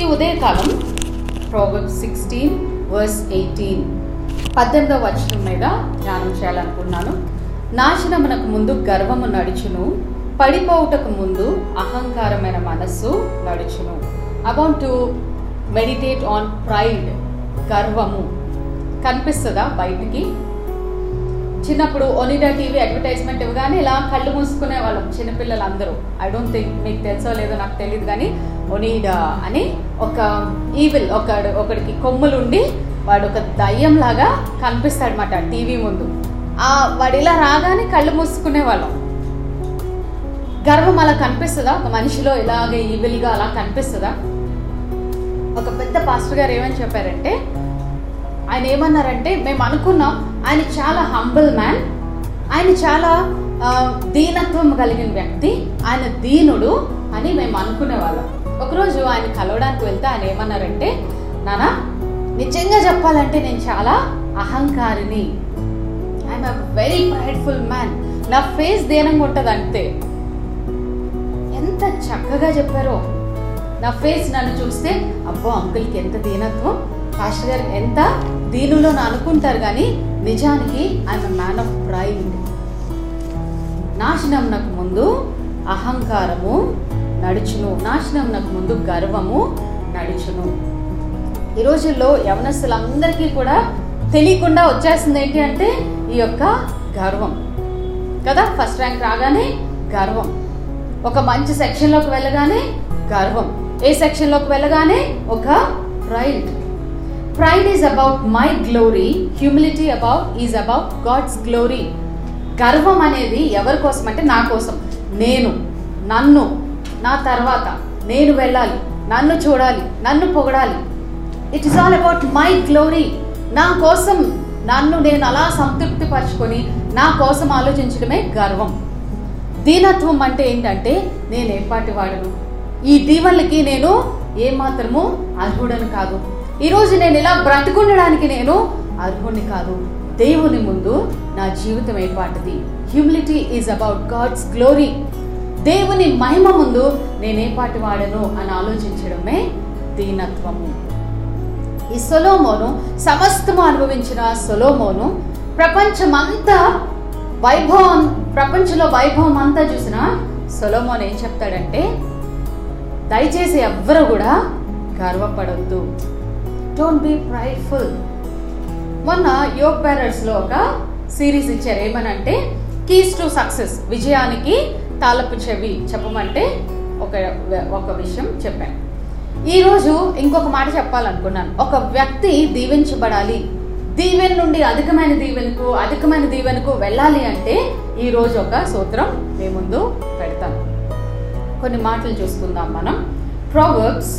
ఈ ఉదయకాలం proverb sixteen verse eighteen పద్దెనిమిదవ వచనం మీద ధ్యానం చేయాలనుకున్నాను. నాశనమునకు ముందు గర్వము నడుచును పడిపోవుటకు ముందు అహంకారమైన మనస్సు నడుచును. About to meditate on pride గర్వము. కనిపిస్తుందా బయటికి? చిన్నప్పుడు ఒనిడా టీవీ అడ్వర్టైజ్మెంట్ ఇవ్వగానే ఇలా కళ్ళు మూసుకునే వాళ్ళం చిన్నపిల్లలందరూ. ఐ డోంట్ థింక్ మీకు తెలుసో లేదో నాకు తెలియదు కానీ ఒనిడా అని ఒక ఈవిల్ ఒక ఒకడికి కొమ్ములు ఉండి వాడు ఒక దయ్యం లాగా కనిపిస్తాడనమాట టీవీ ముందు. ఆ వాడు ఇలా రాగానే కళ్ళు మూసుకునే వాళ్ళం. గర్వం అలా కనిపిస్తుందా? ఒక మనిషిలో ఇలాగే ఈవిల్గా అలా కనిపిస్తుందా? ఒక పెద్ద పాస్టర్ గారు ఏమని చెప్పారంటే ఆయన ఏమన్నారంటే మేము అనుకున్నాం ఆయన చాలా హంబుల్ మ్యాన్ ఆయన చాలా దీనత్వం కలిగిన వ్యక్తి. ఆయన దీనుడు అని మేము అనుకునేవాళ్ళం ఒకరోజు ఆయన కలవడానికి వెళ్తే ఆయన ఏమన్నారంటే నానా నిజంగా చెప్పాలంటే నేను చాలా అహంకారిని. I'm a very prideful man నా ఫేస్ దీనంగా ఉంటుంది అంతే. ఎంత చక్కగా చెప్పారో. నా ఫేస్ నన్ను చూస్తే అబ్బో అంకుల్కి ఎంత దీనత్వం. పాస్టర్ గారు ఎంత దీనిలో అనుకుంటారు కానీ నిజానికి ఐఎమ్ మ్యాన్ ఆఫ్ ప్రైడ్ నాశనం నాకు ముందు అహంకారము నడుచును. నాశనం నాకు ముందు గర్వము నడుచును. ఈ రోజుల్లో యవనస్తులందరికీ కూడా తెలియకుండా వచ్చేస్తుంది ఏంటి అంటే ఈ యొక్క గర్వం. కదా? ఫస్ట్ ర్యాంక్ రాగానే గర్వం. ఒక మంచి సెక్షన్లోకి వెళ్ళగానే గర్వం. ఏ సెక్షన్లోకి వెళ్ళగానే ఒక pride. Pride is about my glory humility about is about God's glory గర్వం అనేది ఎవరి కోసం అంటే నా కోసం. నేను నన్ను నా తర్వాత. నేను వెళ్ళాలి నన్ను చూడాలి నన్ను పొగడాలి. It is all about my glory నా కోసం నన్ను నేను అలా సంతృప్తి పరచుకొని నా కోసం ఆలోచించడమే గర్వం. దీనత్వం అంటే ఏంటంటే నేను ఏపాటి వాడను ఈ దీవెనలకి నేను ఏమాత్రము అర్హుడను కాదు. ఈరోజు నేను ఇలా బ్రతుకుండడానికి నేను అర్హుడిని కాదు. దేవుని ముందు నా జీవితం ఏపాటిది humility is about God's glory దేవుని మహిమ ముందు నేను ఏపాటి వాడను అని ఆలోచించడమే దీనత్వము. ఈ సొలోమోను సమస్తము అనుభవించిన సొలోమోను ప్రపంచమంతా వైభవం ప్రపంచంలో వైభవం అంతా చూసిన సొలోమోన్ ఏం చెప్తాడంటే దయచేసి ఎవ్వరు కూడా గర్వపడవద్దు డోంట్ బీ ప్రైడ్ఫుల్ మొన్న యోగ్ బ్యారర్స్లో ఒక సిరీస్ ఇచ్చారు. ఏమనంటే కీస్ టు సక్సెస్ విజయానికి తాలపు చెవి చెప్పమంటే ఒక ఒక విషయం చెప్పాను. ఈరోజు ఇంకొక మాట చెప్పాలనుకున్నాను. ఒక వ్యక్తి దీవించబడాలి. దీవెన నుండి అధికమైన దీవెనకు అధికమైన దీవెనకు వెళ్ళాలి అంటే ఈరోజు ఒక సూత్రం మీ ముందు పెడతాం కొన్ని మాటలు చూసుకుందాం మనం. ప్రోవర్బ్స్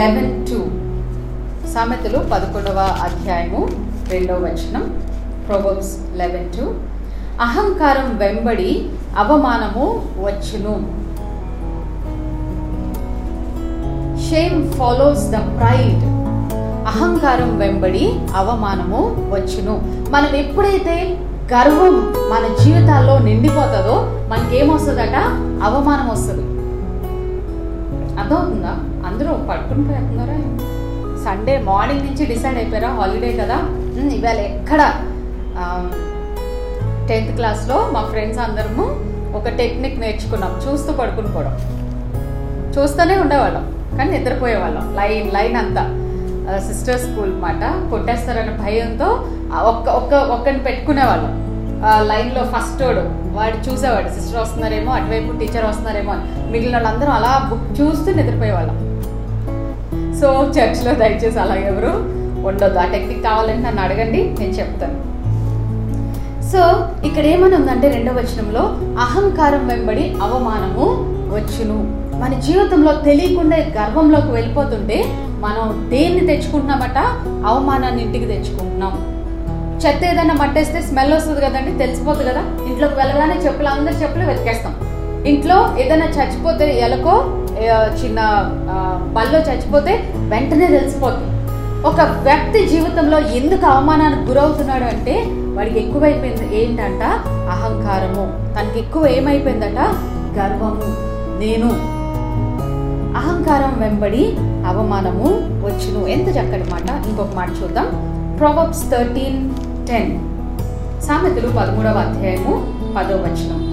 లెవెన్ టూ సామెతలు పదకొండవ అధ్యాయము రెండవ వచనం ప్రోవర్బ్స్ లెవెన్ టు అహంకారం వెంబడి అవమానము వచ్చును. షేమ్ ఫాలోస్ ద ప్రైడ్ అహంకారం వెంబడి అవమానము వచ్చును. మనం ఎప్పుడైతే గర్వం మన జీవితాల్లో నిండిపోతుందో మనకేమొస్తుందట? అవమానం వస్తుంది అర్థమవుతుందా? అందరూ పడుకుని పోతున్నారా సండే మార్నింగ్ నుంచి డిసైడ్ అయిపోయారా? హాలిడే కదా? ఇవాళ ఎక్కడ? టెన్త్ క్లాస్లో మా ఫ్రెండ్స్ అందరము ఒక టెక్నిక్ నేర్చుకున్నాం. చూస్తూ పడుకుని పోవడం. చూస్తూనే ఉండేవాళ్ళం కానీ నిద్రపోయేవాళ్ళం. లైన్ లైన్ అంతా. సిస్టర్ స్కూల్ మాట కొట్టేస్తారనే భయంతో ఒక్క ఒక్క ఒక్కని పెట్టుకునేవాళ్ళం. లైన్లో ఫస్ట్ వాడు వాడు చూసేవాడు సిస్టర్ వస్తున్నారేమో అటువైపు టీచర్ వస్తున్నారేమో అని. మిగిలిన వాళ్ళందరూ అలా బుక్ చూస్తూ నిద్రపోయేవాళ్ళం. సో చర్చ్లో దయచేసి అలా ఎవరు ఉండొద్దు. ఆ టెక్నిక్ కావాలంటే నన్ను అడగండి నేను చెప్తాను. సో ఇక్కడ ఏమని ఉందంటే రెండవ వచనంలో అహంకారం వెంబడి అవమానము వచ్చును. మన జీవితంలో తెలియకుండా గర్వంలోకి వెళ్ళిపోతుంటే మనం దేన్ని తెచ్చుకుంటున్నామట? అవమానాన్ని ఇంటికి తెచ్చుకుంటున్నాం. చెత్త ఏదైనా మట్టేస్తే స్మెల్ వస్తుంది కదండి తెలిసిపోతుంది కదా. ఇంట్లోకి వెళ్ళగానే చెప్పులు అందరి చెప్పులు వెతికేస్తాం. ఇంట్లో ఏదైనా చచ్చిపోతే ఎలకో చిన్న బల్లో చచ్చిపోతే వెంటనే తెలిసిపోతుంది. ఒక వ్యక్తి జీవితంలో ఎందుకు అవమానానికి గురవుతున్నాడు అంటే వాడికి ఎక్కువైపోయింది ఏంటంట? అహంకారము. తనకి ఎక్కువ ఏమైపోయిందట? గర్వము. నేను. అహంకారం వెంబడి అవమానము వచ్చును. ఎంత చక్కటి మాట. ఇంకొక మాట చూద్దాం. Proverbs thirteen ten. సామెతలు పదమూడవ అధ్యాయము పదో వచనం.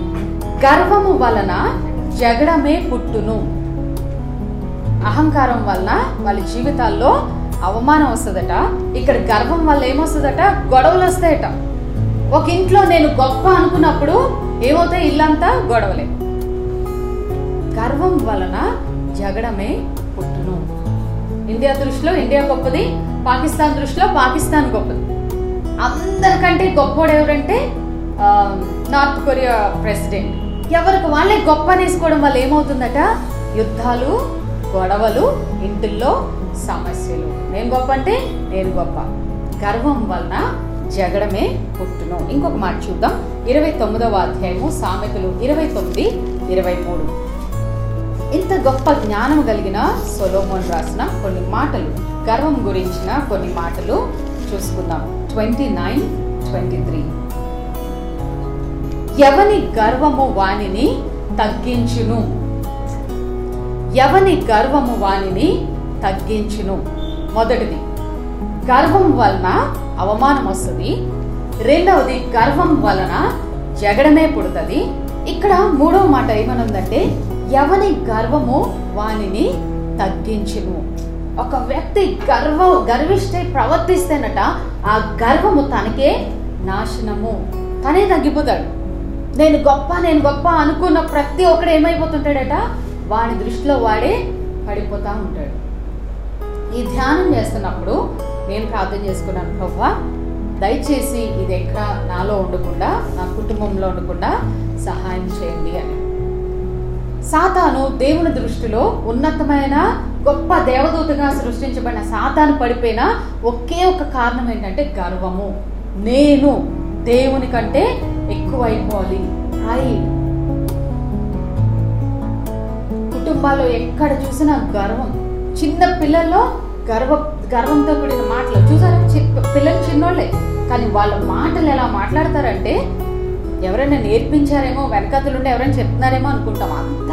గర్వము వలన జగడమే పుట్టును. అహంకారం వలన వాళ్ళ జీవితాల్లో అవమానం వస్తుందట. ఇక్కడ గర్వం వల్ల ఏమొస్తుందట? గొడవలు వస్తాయట. ఒక ఇంట్లో నేను గొప్ప అనుకున్నప్పుడు ఏమవుతాయి? ఇల్లంతా గొడవలే. గర్వం వలన జగడమే పుట్టును. ఇండియా దృష్టిలో ఇండియా గొప్పది పాకిస్తాన్ దృష్టిలో పాకిస్తాన్ గొప్పది. అందరికంటే గొప్పోడు ఎవరంటే నార్త్ కొరియా ప్రెసిడెంట్. ఎవరికి వాళ్ళే గొప్ప అనేసుకోవడం వల్ల ఏమవుతుందట? యుద్ధాలు గొడవలు ఇంటిల్లో సమస్యలు. నేను గొప్ప అంటే నేను గొప్ప. గర్వం వలన జగడమే పుట్టును. ఇంకొక మాట చూద్దాం. ఇరవై తొమ్మిదవ అధ్యాయము సామెతలు ఇరవై తొమ్మిది ఇరవై మూడు. ఇంత గొప్ప జ్ఞానం కలిగిన సొలోమోన్ రాసిన కొన్ని మాటలు. గర్వం గురించిన కొన్ని మాటలు చూసుకుందాం. Twenty nine twenty three. ఎవని గర్వము వానిని తగ్గించును? ఎవని గర్వము వానిని తగ్గించును? మొదటిది గర్వం వలన అవమానం వస్తుంది. రెండవది గర్వం వలన జగడమే పుడుతుంది. ఇక్కడ మూడవ మాట ఏమనుందంటే ఎవని గర్వము వానిని తగ్గించును? ఒక వ్యక్తి గర్వ గర్విష్ఠై ప్రవర్తిస్తేనట ఆ గర్వము తనకే నాశనము. తనే తగ్గిపోతాడు. నేను గొప్ప నేను గొప్ప అనుకున్న ప్రతి ఒక్కడు ఏమైపోతుంటాడట? వాడి దృష్టిలో వాడే పడిపోతా ఉంటాడు. ఈ ధ్యానం చేస్తున్నప్పుడు నేను ప్రార్థన చేసుకున్నాను ప్రవ్వా దయచేసి ఇది ఎక్కడ నాలో ఉండకుండా నా కుటుంబంలో ఉండకుండా సహాయం చేయండి అని. సాతాను దేవుని దృష్టిలో ఉన్నతమైన గొప్ప దేవదూతగా సృష్టించబడిన సాతాను పడిపోయిన ఒకే ఒక కారణం ఏంటంటే గర్వము. నేను దేవుని కంటే ఎక్కువైపోవాలి ప్రైడ్ కుటుంబాల్లో ఎక్కడ చూసినా గర్వం. చిన్న పిల్లల్లో గర్వ గర్వంతో కూడిన మాటలు. చూసారా? చి- పిల్లలు చిన్నోళ్ళే. కానీ వాళ్ళ మాటలు ఎలా మాట్లాడతారంటే ఎవరైనా నేర్పించారేమో వెనకతలుండి ఎవరైనా చెప్తున్నారేమో అనుకుంటాం. అంత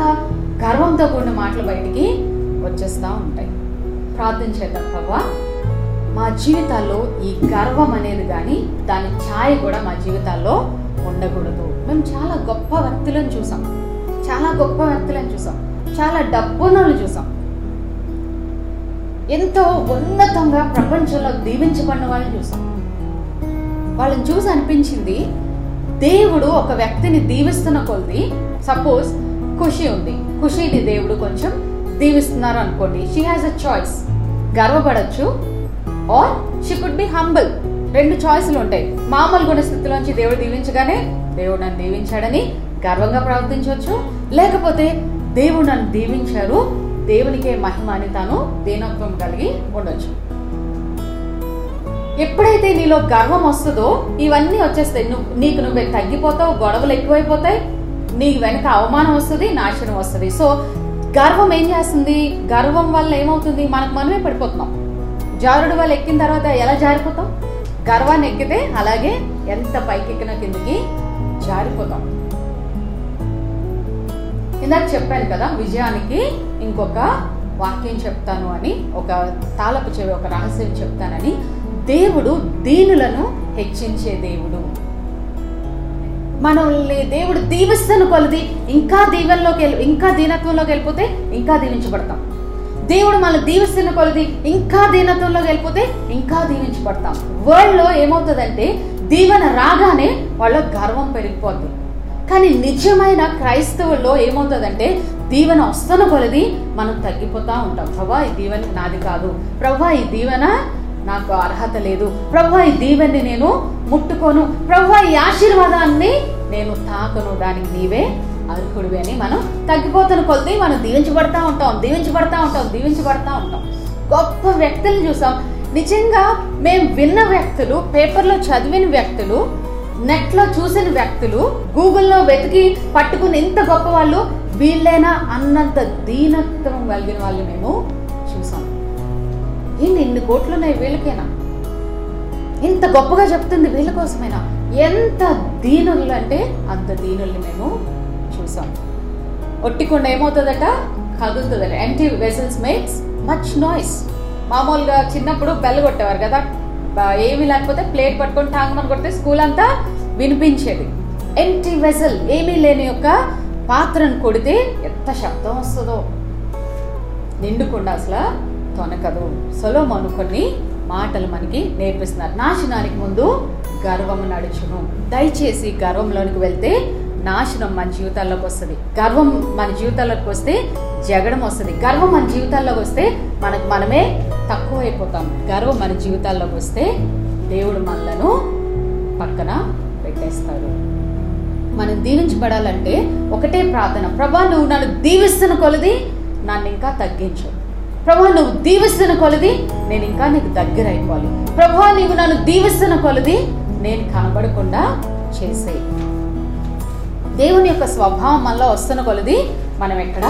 గర్వంతో కూడిన మాటలు బయటికి వచ్చేస్తూ ఉంటాయి. ప్రార్థన చేద్దాం ప్రభా. మా జీవితాల్లో ఈ గర్వం అనేది కానీ దాని ఛాయ కూడా మా జీవితాల్లో ఉండకూడదు. మేము చాలా గొప్ప వ్యక్తులను చూసాం. చాలా గొప్ప వ్యక్తులను చూసాం. చాలా డబ్బులను చూసాం. ఎంతో ఉన్నతంగా ప్రపంచంలో దీవించబడిన వాళ్ళని చూసాం. వాళ్ళని చూసి అనిపించింది దేవుడు ఒక వ్యక్తిని దీవిస్తున్న కొద్ది సపోజ్ ఖుషి ఉంది. ఖుషిని దేవుడు కొంచెం దీవిస్తున్నారు అనుకోండి. She has a choice గర్వపడచ్చు. Or she could be humble రెండు చాయిస్లు ఉంటాయి. మామూలు గుణస్థితిలోంచి దేవుడు దీవించగానే దేవుడు నన్ను దీవించాడని గర్వంగా ప్రవర్తించవచ్చు లేకపోతే దేవుడు నన్ను దీవించారు దేవునికే మహిమ అని తాను దీనత్వం కలిగి ఉండొచ్చు. ఎప్పుడైతే నీలో గర్వం వస్తుందో ఇవన్నీ వచ్చేస్తాయి. నువ్వు నీకు నువ్వే తగ్గిపోతావు గొడవలు ఎక్కువైపోతాయి నీ వెనక అవమానం వస్తుంది నాశనం వస్తుంది. సో గర్వం ఏం చేస్తుంది? గర్వం వల్ల ఏమవుతుంది? మనకు మనమే పడిపోతున్నాం. జారుడు వల్ల ఎక్కిన తర్వాత ఎలా జారిపోతాం? గర్వాన్ని ఎక్కితే అలాగే ఎంత పైకెక్కిన కిందకి జారిపోతాం. ఇందాక చెప్పాను కదా విజయానికి ఇంకొక వాక్యం చెప్తాను అని ఒక తాళపు చెవి ఒక రహస్యం చెప్తానని. దేవుడు దీనులను హెచ్చించే దేవుడు. మనల్ని దేవుడు దీవిస్తున్న కొలది ఇంకా దీవెనలోకి వెళ్ళి ఇంకా దీనత్వంలోకి వెళ్ళిపోతే ఇంకా దీవించబడతాం. దేవుడు మనల్ని దీవిస్తున్న కొలది ఇంకా దీనత్వంలోకి వెళ్ళిపోతే ఇంకా దీవించబడతాం. వరల్డ్లో ఏమవుతుందంటే దీవెన రాగానే వాళ్ళ గర్వం పెరిగిపోద్ది. కానీ నిజమైన క్రైస్తవుల్లో ఏమవుతుందంటే దీవెన వస్తున్న కొలది మనం తగ్గిపోతా ఉంటాం. ప్రభా ఈ దీవెన నాది కాదు. ప్రభా ఈ దీవెన నాకు అర్హత లేదు. ప్రభా ఈ దీవెన్ని నేను ముట్టుకోను. ప్రభా ఈ ఆశీర్వాదాన్ని నేను తాకను. దానికి నీవే అర్హుడివి అని మనం తగ్గిపోతున్న కొద్దీ మనం దీవించబడతా ఉంటాం దీవించబడతా ఉంటాం దీవించబడతా ఉంటాం. గొప్ప వ్యక్తులను చూసాం. నిజంగా మేము విన్న వ్యక్తులు పేపర్లో చదివిన వ్యక్తులు నెట్లో చూసిన వ్యక్తులు గూగుల్లో వెతికి పట్టుకుని ఇంత గొప్ప వాళ్ళు వీళ్ళైనా అన్నంత దీనత్వం కలిగిన వాళ్ళు మేము చూసాం. ఏంటి ఇన్ని కోట్లు ఉన్నాయి వీళ్ళకైనా? ఇంత గొప్పగా చెప్తుంది వీళ్ళ కోసమేనా? ఎంత దీనులు అంటే అంత దీనుల్ని మేము చూసాం ఒట్టికుండా ఏమవుతుందట? కదులుతుందట. Empty vessels makes much noise మామూలుగా చిన్నప్పుడు బెల్ కొట్టేవారు కదా. ఏమీ లేకపోతే ప్లేట్ పట్టుకొని టాంగమని కొడితే స్కూల్ అంతా వినిపించేది. ఎంటీ వెసల్ ఏమీ లేని యొక్క పాత్రను కొడితే ఎంత శబ్దం వస్తుందో. నిండుకుండా అసలు తొనకదు. సొలోమోను కొన్ని మాటలు మనకి నేర్పిస్తున్నారు. నాశనానికి ముందు గర్వము నడుచును దయచేసి గర్వంలోనికి వెళ్తే నాశనం మన జీవితాల్లోకి వస్తుంది. గర్వం మన జీవితాల్లోకి వస్తే జగడం వస్తుంది. గర్వం మన జీవితాల్లోకి వస్తే మనకు మనమే తక్కువ అయిపోతాం గర్వం మన జీవితాల్లోకి వస్తే దేవుడు మనలను పక్కన పెట్టేస్తాడు. మనం దీవించబడాలంటే ఒకటే ప్రార్థన. ప్రభా నువ్వు నన్ను దీవిస్తున్న కొలది నన్ను ఇంకా తగ్గించు. ప్రభా నువ్వు దీవిస్తున్న కొలది నేను ఇంకా నీకు దగ్గర అయిపోవాలి ప్రభా నీవు నన్ను దీవిస్తున్న కొలది నేను కనబడకుండా చేసేయి. దేవుని యొక్క స్వభావం మనలో వస్తున్న కొలది మనం ఎక్కడ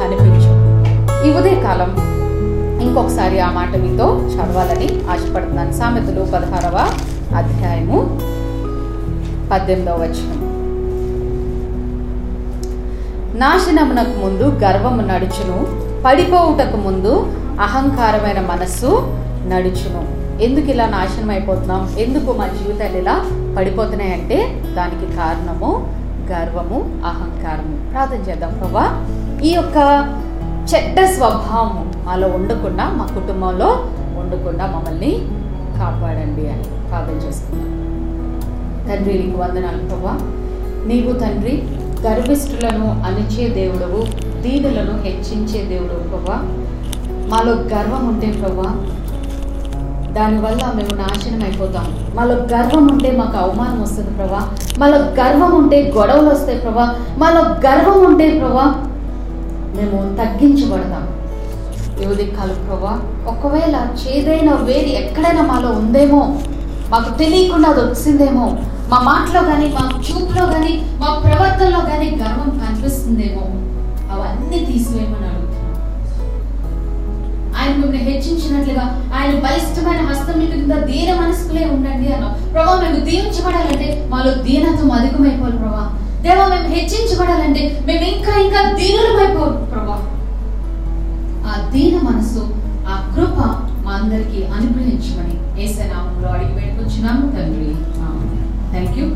కనిపించు. ఈ ఉదయకాలం ఇంకొకసారి ఆ మాట మీతో చదవాలని ఆశపడుతున్నాను. సామెతలు పదహారవ అధ్యాయము పద్దెనిమిదవ వచనం. నాశనమునకు ముందు గర్వము నడుచును పడిపోవుటకు ముందు అహంకారమైన మనస్సు నడుచును. ఎందుకు ఇలా నాశనం అయిపోతున్నాం ఎందుకు మా జీవితాలు ఇలా పడిపోతున్నాయంటే దానికి కారణము గర్వము అహంకారము. ప్రార్థన చేద్దాం ప్రభా. ఈ యొక్క చెడ్డ స్వభావము మాలో ఉండకుండా మా కుటుంబంలో ఉండకుండా మమ్మల్ని కాపాడండి అని ప్రార్థన చేసుకున్నాం తండ్రి నీకు వందనాలు ప్రభా. నీవు తండ్రి గర్విష్ఠులను అణిచే దేవుడవు దీనులను హెచ్చించే దేవుడు ప్రభా. మాలో గర్వం ఉంటే ప్రభా దానివల్ల మేము నాశనం అయిపోతాం. మాలో గర్వం ఉంటే మాకు అవమానం వస్తుంది ప్రభా. మాలో గర్వం ఉంటే గొడవలు వస్తాయి ప్రభా. మాలో గర్వం ఉంటే ప్రభా మేము తగ్గించబడతాం. యువతి కాలు ప్రభా ఒకవేళ చేదైన వేది ఎక్కడైనా మాలో ఉందేమో మాకు తెలియకుండా అది వచ్చిందేమో మా మాటలో కానీ మా చూపులో కానీ మా ప్రవర్తనలో కానీ గర్వం కనిపిస్తుందేమో అవన్నీ తీసివేయమని ఆయన మిమ్మల్ని హెచ్చించినట్లుగా ఆయన బలిష్టమైన హస్తం మీకు కింద దీన మనసుకులే ఉండండి అన్నాం ప్రభా మేము దీవించబడాలంటే మాలో దీనత్వం అధికమైపోవాలి ప్రభా. దేవా మేము హెచ్చించబడాలంటే మేము ఇంకా ఇంకా దీనులమైపోవాలి ప్రభా. ఆ దీన మనసు ఆ కృప మా అందరికి అనుగ్రహించమని ఏసనామంలో అడిగి పెట్టుకొచ్చినాము తండ్రి. Thank you